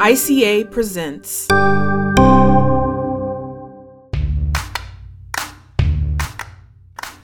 ICA presents.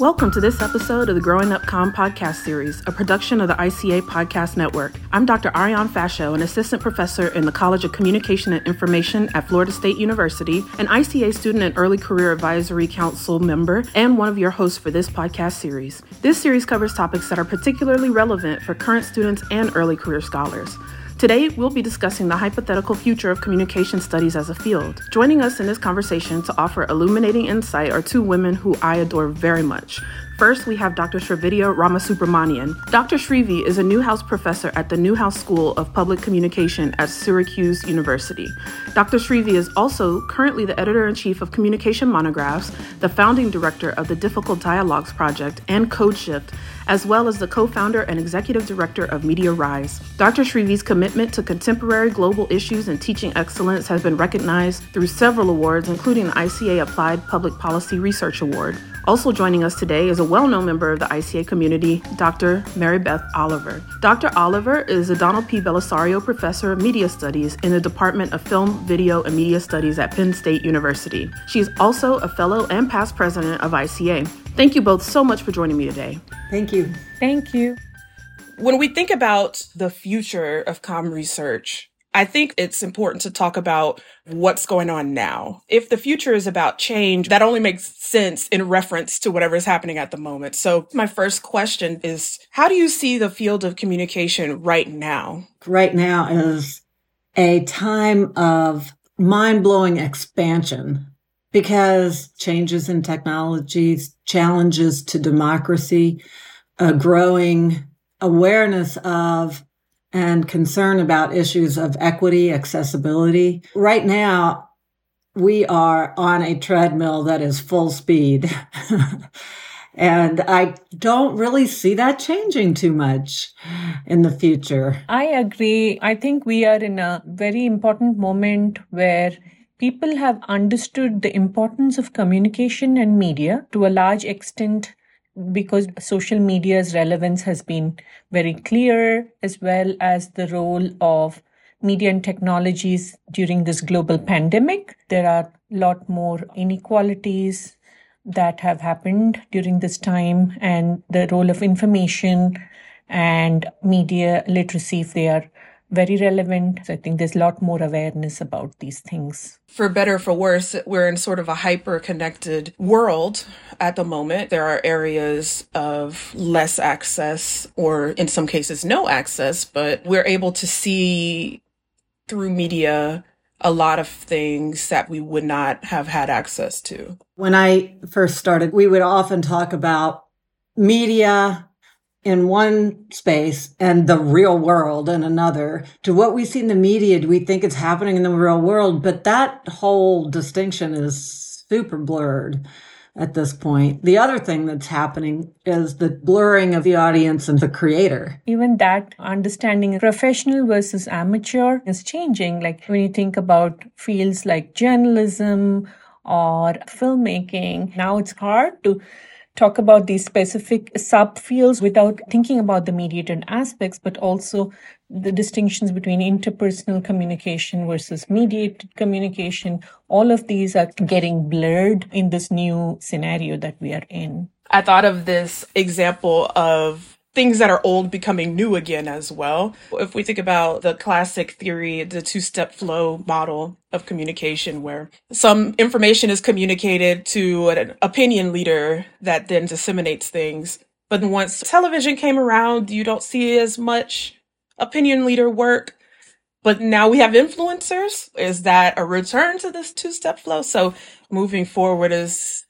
Welcome to this episode of the Growing Up Com podcast series, a production of the ICA Podcast Network. I'm Dr. Arienne Ferchaud, an assistant professor in the College of Communication and Information at Florida State University, an ICA student and early career advisory council member, and one of your hosts for this podcast series. This series covers topics that are particularly relevant for current students and early career scholars. Today, we'll be discussing the hypothetical future of communication studies as a field. Joining us in this conversation to offer illuminating insight are two women who I adore very much. First, we have Dr. Srividya Ramasubramanian. Dr. Srivi is a Newhouse professor at the Newhouse School of Public Communication at Syracuse University. Dr. Srivi is also currently the editor in chief of Communication Monographs, the founding director of the Difficult Dialogues Project and CodeShift, as well as the co founder and executive director of Media Rise. Dr. Srivi's commitment to contemporary global issues and teaching excellence has been recognized through several awards, including the ICA Applied Public Policy Research Award. Also joining us today is a well known member of the ICA community, Dr. Mary Beth Oliver. Dr. Oliver is a Donald P. Bellisario Professor of Media Studies in the Department of Film, Video, and Media Studies at Penn State University. She is also a fellow and past president of ICA. Thank you both so much for joining me today. Thank you. Thank you. When we think about the future of com research, I think it's important to talk about what's going on now. If the future is about change, that only makes sense in reference to whatever is happening at the moment. So my first question is, how do you see the field of communication right now? Right now is a time of mind blowing expansion because changes in technologies, challenges to democracy, a growing awareness of and concern about issues of equity, accessibility. Right now, we are on a treadmill that is full speed. and I don't really see that changing too much in the future. I agree. I think we are in a very important moment where people have understood the importance of communication and media to a large extent because social media's relevance has been very clear, as well as the role of media and technologies during this global pandemic. There are a lot more inequalities that have happened during this time, and the role of information and media literacy, if they are very relevant. So I think there's a lot more awareness about these things. For better for worse, we're in sort of a hyper connected world at the moment. There are areas of less access or in some cases no access, but we're able to see through media a lot of things that we would not have had access to. When I first started, we would often talk about media in one space and the real world in another. To what we see in the media, do we think it's happening in the real world? But that whole distinction is super blurred at this point. The other thing that's happening is the blurring of the audience and the creator. Even that understanding professional versus amateur is changing. Like when you think about fields like journalism or filmmaking, now it's hard to talk about these specific subfields without thinking about the mediated aspects, but also the distinctions between interpersonal communication versus mediated communication. All of these are getting blurred in this new scenario that we are in. I thought of this example of things that are old becoming new again as well. If we think about the classic theory, the two step flow model of communication, where some information is communicated to an opinion leader that then disseminates things. But once television came around, you don't see as much opinion leader work. But now we have influencers. Is that a return to this two step flow? So moving forward is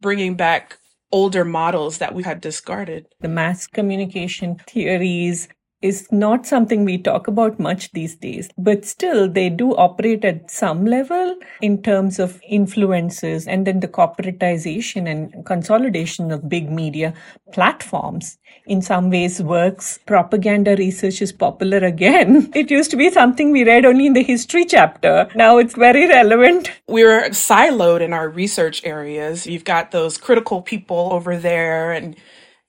bringing back older models that we had discarded. The mass communication theories is not something we talk about much these days, but still they do operate at some level in terms of influences and then the corporatization and consolidation of big media platforms in some ways works. Propaganda research is popular again. It used to be something we read only in the history chapter. Now it's very relevant. We're siloed in our research areas. You've got those critical people over there and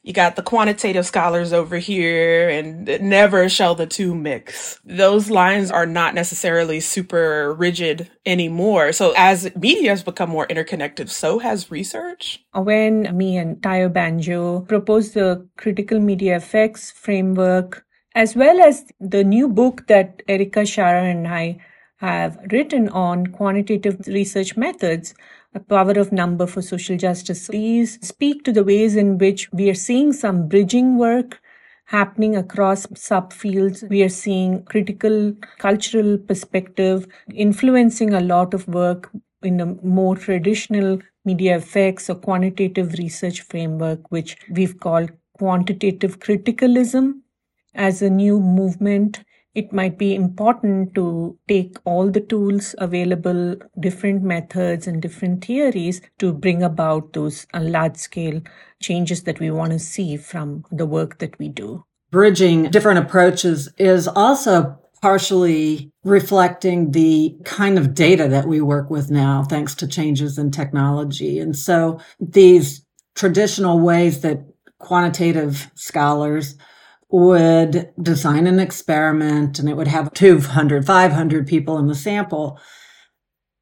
you got the quantitative scholars over here and never shall the two mix. Those lines are not necessarily super rigid anymore. So as media has become more interconnected, so has research. When me and Tayo Banjo proposed the critical media effects framework, as well as the new book that Erica Scharrer and I have written on quantitative research methods, a power of number for social justice. These speak to the ways in which we are seeing some bridging work happening across subfields. We are seeing critical cultural perspective influencing a lot of work in a more traditional media effects or quantitative research framework, which we've called quantitative criticalism as a new movement it might be important to take all the tools available, different methods and different theories to bring about those uh, large scale changes that we want to see from the work that we do. Bridging different approaches is also partially reflecting the kind of data that we work with now, thanks to changes in technology. And so these traditional ways that quantitative scholars would design an experiment and it would have 200, 500 people in the sample.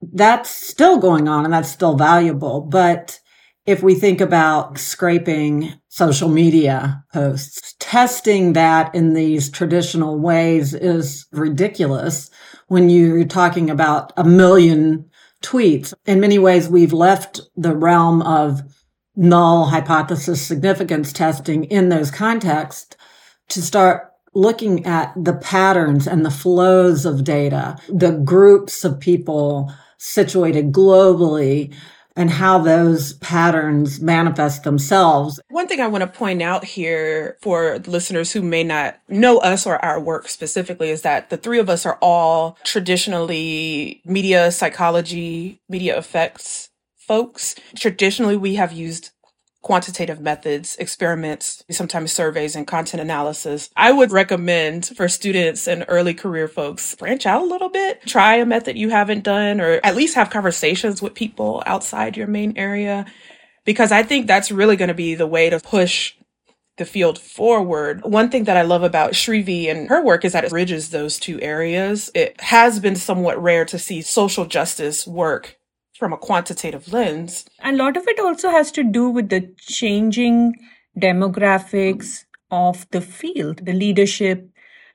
That's still going on and that's still valuable. But if we think about scraping social media posts, testing that in these traditional ways is ridiculous when you're talking about a million tweets. In many ways, we've left the realm of null hypothesis significance testing in those contexts to start looking at the patterns and the flows of data, the groups of people situated globally, and how those patterns manifest themselves. One thing I want to point out here for listeners who may not know us or our work specifically is that the three of us are all traditionally media psychology, media effects folks. Traditionally, we have used quantitative methods, experiments, sometimes surveys and content analysis. I would recommend for students and early career folks, branch out a little bit, try a method you haven't done, or at least have conversations with people outside your main area. Because I think that's really going to be the way to push the field forward. One thing that I love about Srivi and her work is that it bridges those two areas. It has been somewhat rare to see social justice work from a quantitative lens. And a lot of it also has to do with the changing demographics of the field, the leadership,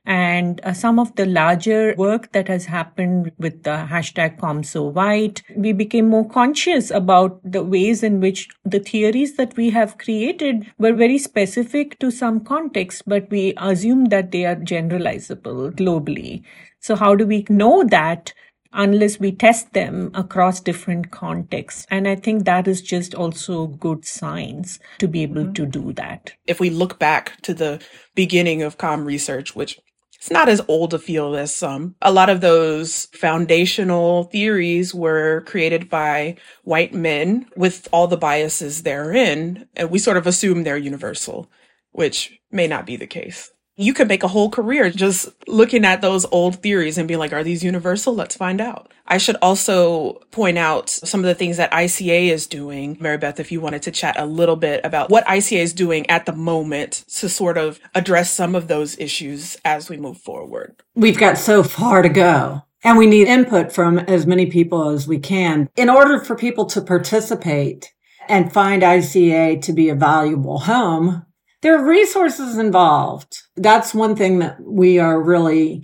and uh, some of the larger work that has happened with the hashtag ComSoWhite. We became more conscious about the ways in which the theories that we have created were very specific to some context, but we assume that they are generalizable globally. So how do we know that? Unless we test them across different contexts. And I think that is just also good science to be able mm-hmm. to do that. If we look back to the beginning of com research, which it's not as old a field as some. A lot of those foundational theories were created by white men with all the biases therein, and we sort of assume they're universal, which may not be the case you could make a whole career just looking at those old theories and be like, are these universal? Let's find out. I should also point out some of the things that ICA is doing. Mary Beth, if you wanted to chat a little bit about what ICA is doing at the moment to sort of address some of those issues as we move forward. We've got so far to go. And we need input from as many people as we can in order for people to participate and find ICA to be a valuable home there are resources involved. That's one thing that we are really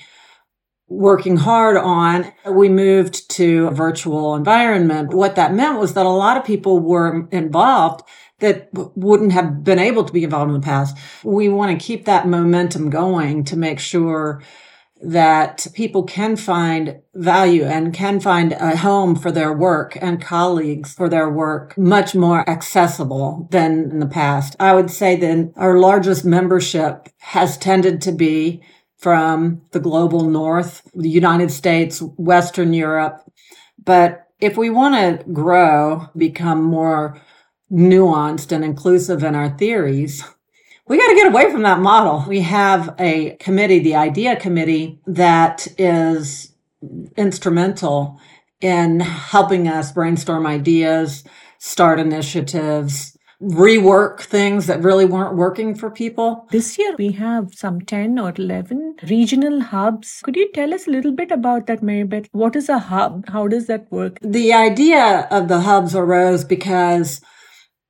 working hard on. We moved to a virtual environment. What that meant was that a lot of people were involved that wouldn't have been able to be involved in the past. We want to keep that momentum going to make sure that people can find value and can find a home for their work and colleagues for their work much more accessible than in the past. I would say that our largest membership has tended to be from the global north, the United States, Western Europe. But if we want to grow, become more nuanced and inclusive in our theories, we got to get away from that model. We have a committee, the IDEA committee, that is instrumental in helping us brainstorm ideas, start initiatives, rework things that really weren't working for people. This year we have some 10 or 11 regional hubs. Could you tell us a little bit about that, Mary Beth? What is a hub? How does that work? The idea of the hubs arose because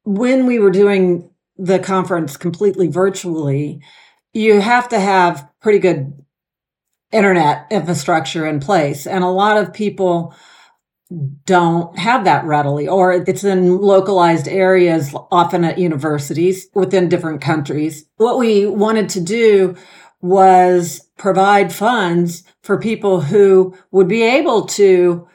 when we were doing the conference completely virtually, you have to have pretty good internet infrastructure in place. And a lot of people don't have that readily, or it's in localized areas, often at universities within different countries. What we wanted to do was provide funds for people who would be able to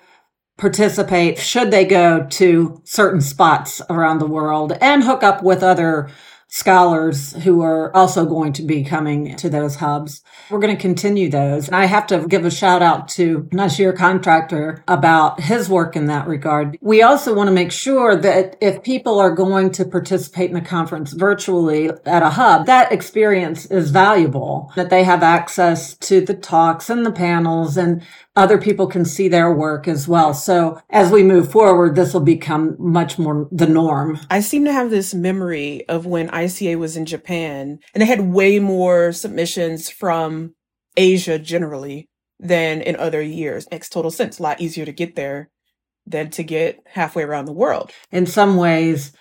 participate should they go to certain spots around the world and hook up with other scholars who are also going to be coming to those hubs. We're going to continue those. And I have to give a shout out to Noshir Contractor about his work in that regard. We also want to make sure that if people are going to participate in the conference virtually at a hub, that experience is valuable, that they have access to the talks and the panels and other people can see their work as well. So as we move forward, this will become much more the norm. I seem to have this memory of when ICA was in Japan and they had way more submissions from Asia generally than in other years. Makes total sense. A lot easier to get there than to get halfway around the world. In some ways,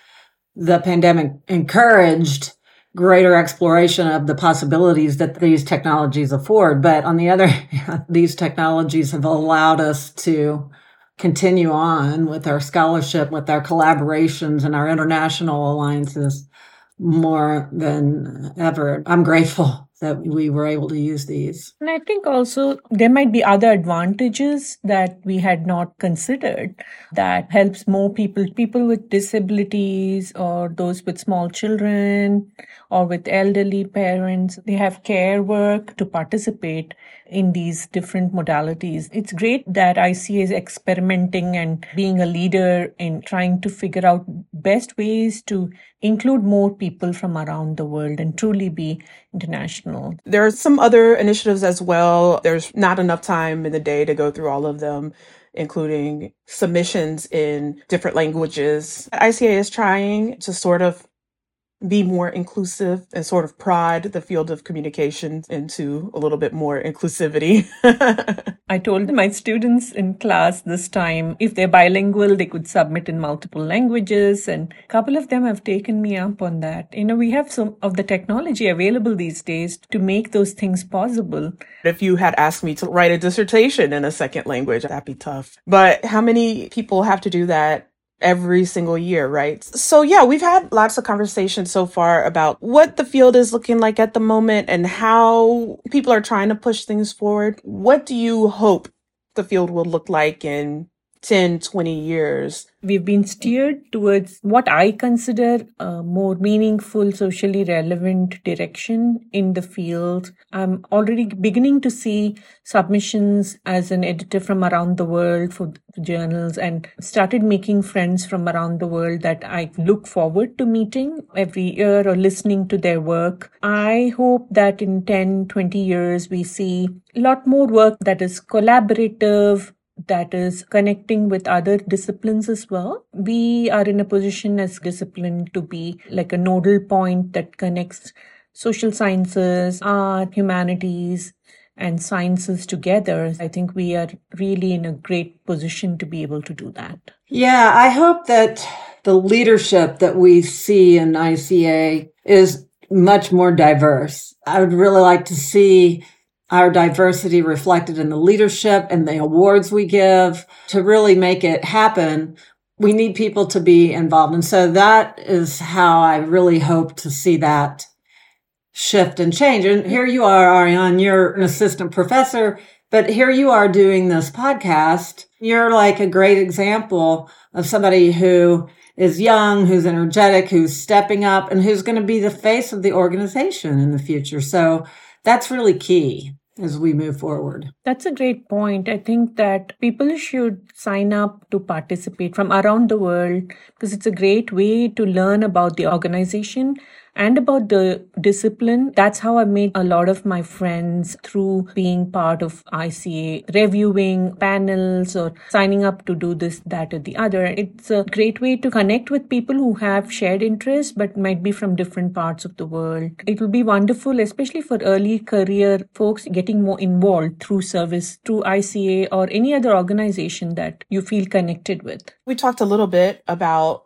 the pandemic encouraged greater exploration of the possibilities that these technologies afford. But on the other hand, these technologies have allowed us to continue on with our scholarship, with our collaborations and our international alliances more than ever. I'm grateful that we were able to use these. And I think also there might be other advantages that we had not considered that helps more people, people with disabilities or those with small children or with elderly parents. They have care work to participate in these different modalities. It's great that ICA is experimenting and being a leader in trying to figure out best ways to include more people from around the world and truly be international. There are some other initiatives as well. There's not enough time in the day to go through all of them including submissions in different languages. ICA is trying to sort of be more inclusive and sort of prod the field of communication into a little bit more inclusivity. I told my students in class this time if they're bilingual, they could submit in multiple languages. And a couple of them have taken me up on that. You know, we have some of the technology available these days to make those things possible. If you had asked me to write a dissertation in a second language, that'd be tough. But how many people have to do that every single year, right? So yeah, we've had lots of conversations so far about what the field is looking like at the moment and how people are trying to push things forward. What do you hope the field will look like in 10, 20 years. We've been steered towards what I consider a more meaningful, socially relevant direction in the field. I'm already beginning to see submissions as an editor from around the world for journals and started making friends from around the world that I look forward to meeting every year or listening to their work. I hope that in 10, 20 years, we see a lot more work that is collaborative, that is connecting with other disciplines as well. We are in a position as discipline to be like a nodal point that connects social sciences, art, humanities, and sciences together. I think we are really in a great position to be able to do that. Yeah, I hope that the leadership that we see in ICA is much more diverse. I would really like to see our diversity reflected in the leadership and the awards we give to really make it happen. We need people to be involved. And so that is how I really hope to see that shift and change. And here you are, Arienne, you're an assistant professor, but here you are doing this podcast. You're like a great example of somebody who is young, who's energetic, who's stepping up, and who's going to be the face of the organization in the future. So that's really key as we move forward. That's a great point. I think that people should sign up to participate from around the world because it's a great way to learn about the organization and about the discipline. That's how I made a lot of my friends through being part of ICA, reviewing panels or signing up to do this, that, or the other. It's a great way to connect with people who have shared interests but might be from different parts of the world. It will be wonderful, especially for early career folks getting more involved through service, through ICA or any other organization that you feel connected with. We talked a little bit about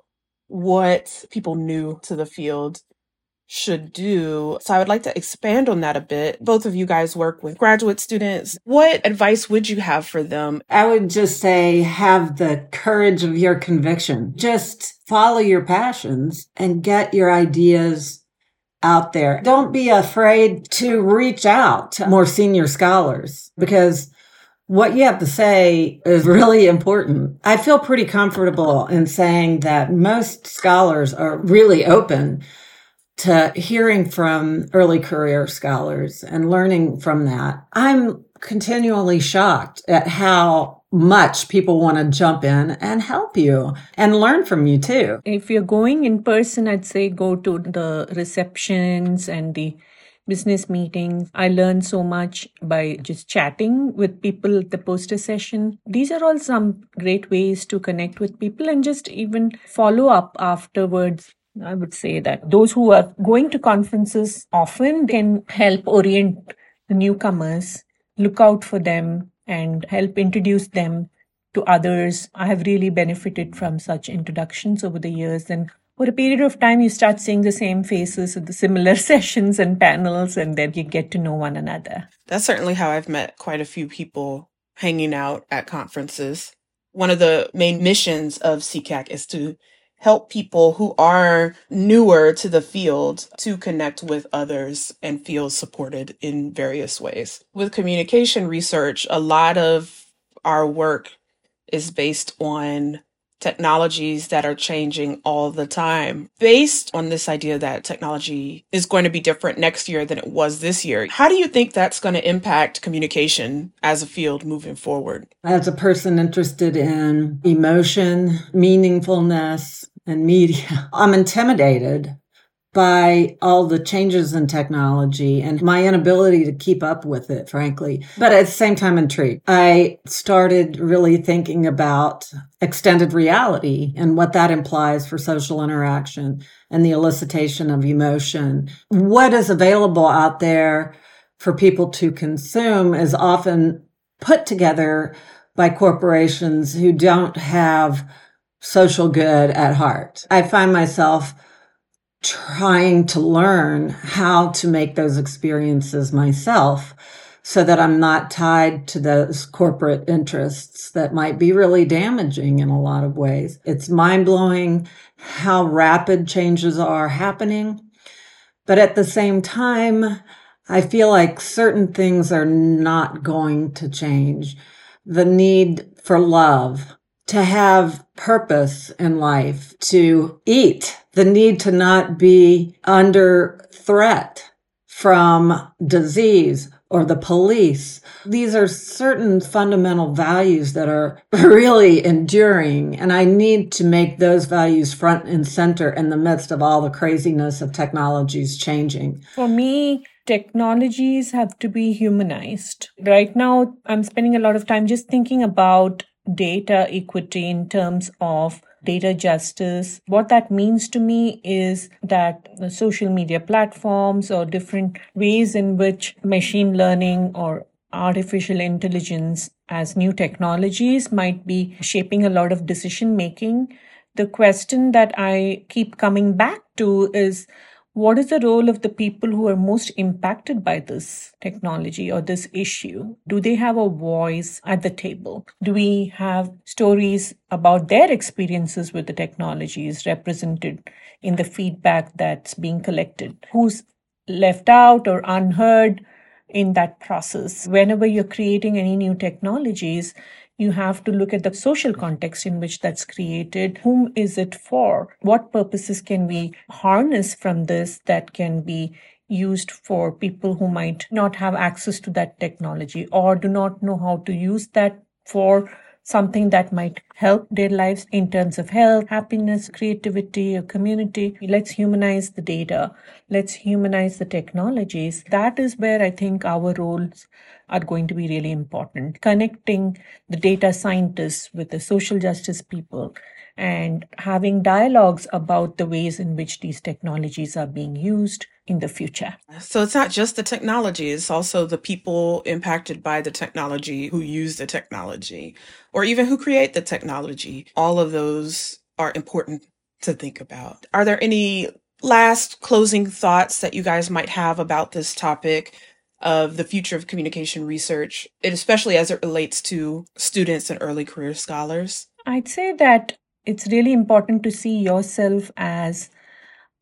what people new to the field should do. So I would like to expand on that a bit. Both of you guys work with graduate students. What advice would you have for them? I would just say have the courage of your conviction. Just follow your passions and get your ideas out there. Don't be afraid to reach out to more senior scholars because what you have to say is really important. I feel pretty comfortable in saying that most scholars are really open to hearing from early career scholars and learning from that. I'm continually shocked at how much people want to jump in and help you and learn from you too. If you're going in person, I'd say go to the receptions and the business meetings. I learned so much by just chatting with people at the poster session. These are all some great ways to connect with people and just even follow up afterwards. I would say that those who are going to conferences often can help orient the newcomers, look out for them, and help introduce them to others. I have really benefited from such introductions over the years and for a period of time, you start seeing the same faces at the similar sessions and panels, and then you get to know one another. That's certainly how I've met quite a few people hanging out at conferences. One of the main missions of SECAC is to help people who are newer to the field to connect with others and feel supported in various ways. With communication research, a lot of our work is based on technologies that are changing all the time. Based on this idea that technology is going to be different next year than it was this year, how do you think that's going to impact communication as a field moving forward? As a person interested in emotion, meaningfulness, and media, I'm intimidated by all the changes in technology and my inability to keep up with it, frankly. But at the same time, intrigued. I started really thinking about extended reality and what that implies for social interaction and the elicitation of emotion. What is available out there for people to consume is often put together by corporations who don't have social good at heart. I find myself trying to learn how to make those experiences myself so that I'm not tied to those corporate interests that might be really damaging in a lot of ways. It's mind blowing how rapid changes are happening. But at the same time, I feel like certain things are not going to change. The need for love, to have purpose in life, to eat, the need to not be under threat from disease or the police. These are certain fundamental values that are really enduring. And I need to make those values front and center in the midst of all the craziness of technologies changing. For me, technologies have to be humanized. Right now, I'm spending a lot of time just thinking about data equity in terms of data justice. What that means to me is that social media platforms or different ways in which machine learning or artificial intelligence as new technologies might be shaping a lot of decision making. The question that I keep coming back to is what is the role of the people who are most impacted by this technology or this issue? Do they have a voice at the table? Do we have stories about their experiences with the technologies represented in the feedback that's being collected? Who's left out or unheard in that process? Whenever you're creating any new technologies, you have to look at the social context in which that's created. Whom is it for? What purposes can we harness from this that can be used for people who might not have access to that technology or do not know how to use that for something that might help their lives in terms of health, happiness, creativity, or community. Let's humanize the data. Let's humanize the technologies. That is where I think our roles are going to be really important. Connecting the data scientists with the social justice people and having dialogues about the ways in which these technologies are being used in the future. So it's not just the technology, it's also the people impacted by the technology who use the technology or even who create the technology. All of those are important to think about. Are there any last closing thoughts that you guys might have about this topic of the future of communication research, especially as it relates to students and early career scholars? I'd say that it's really important to see yourself as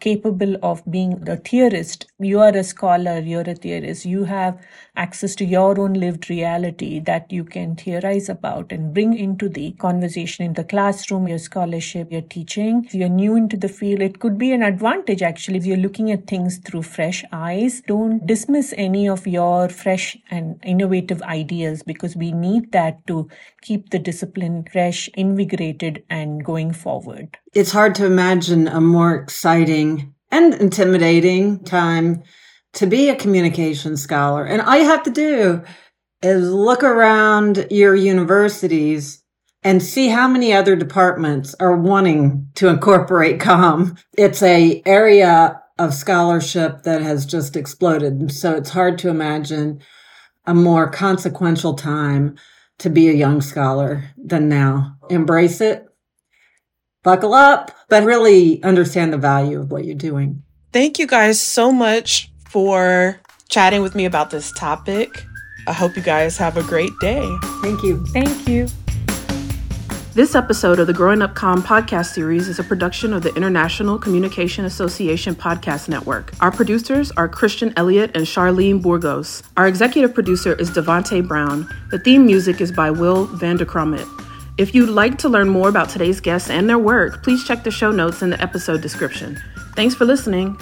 capable of being a theorist. You are a scholar, you're a theorist. You have access to your own lived reality that you can theorize about and bring into the conversation in the classroom, your scholarship, your teaching. If you're new into the field, it could be an advantage actually if you're looking at things through fresh eyes. Don't dismiss any of your fresh and innovative ideas because we need that to keep the discipline fresh, invigorated, and going forward. It's hard to imagine a more exciting and intimidating time to be a communication scholar. And all you have to do is look around your universities and see how many other departments are wanting to incorporate COM. It's a area of scholarship that has just exploded. So it's hard to imagine a more consequential time to be a young scholar than now. Embrace it buckle up, but really understand the value of what you're doing. Thank you guys so much for chatting with me about this topic. I hope you guys have a great day. Thank you. Thank you. This episode of the Growing Up Com podcast series is a production of the International Communication Association Podcast Network. Our producers are Christian Elliott and Charlene Burgos. Our executive producer is Devonte Brown. The theme music is by Will Vandercromit. If you'd like to learn more about today's guests and their work, please check the show notes in the episode description. Thanks for listening.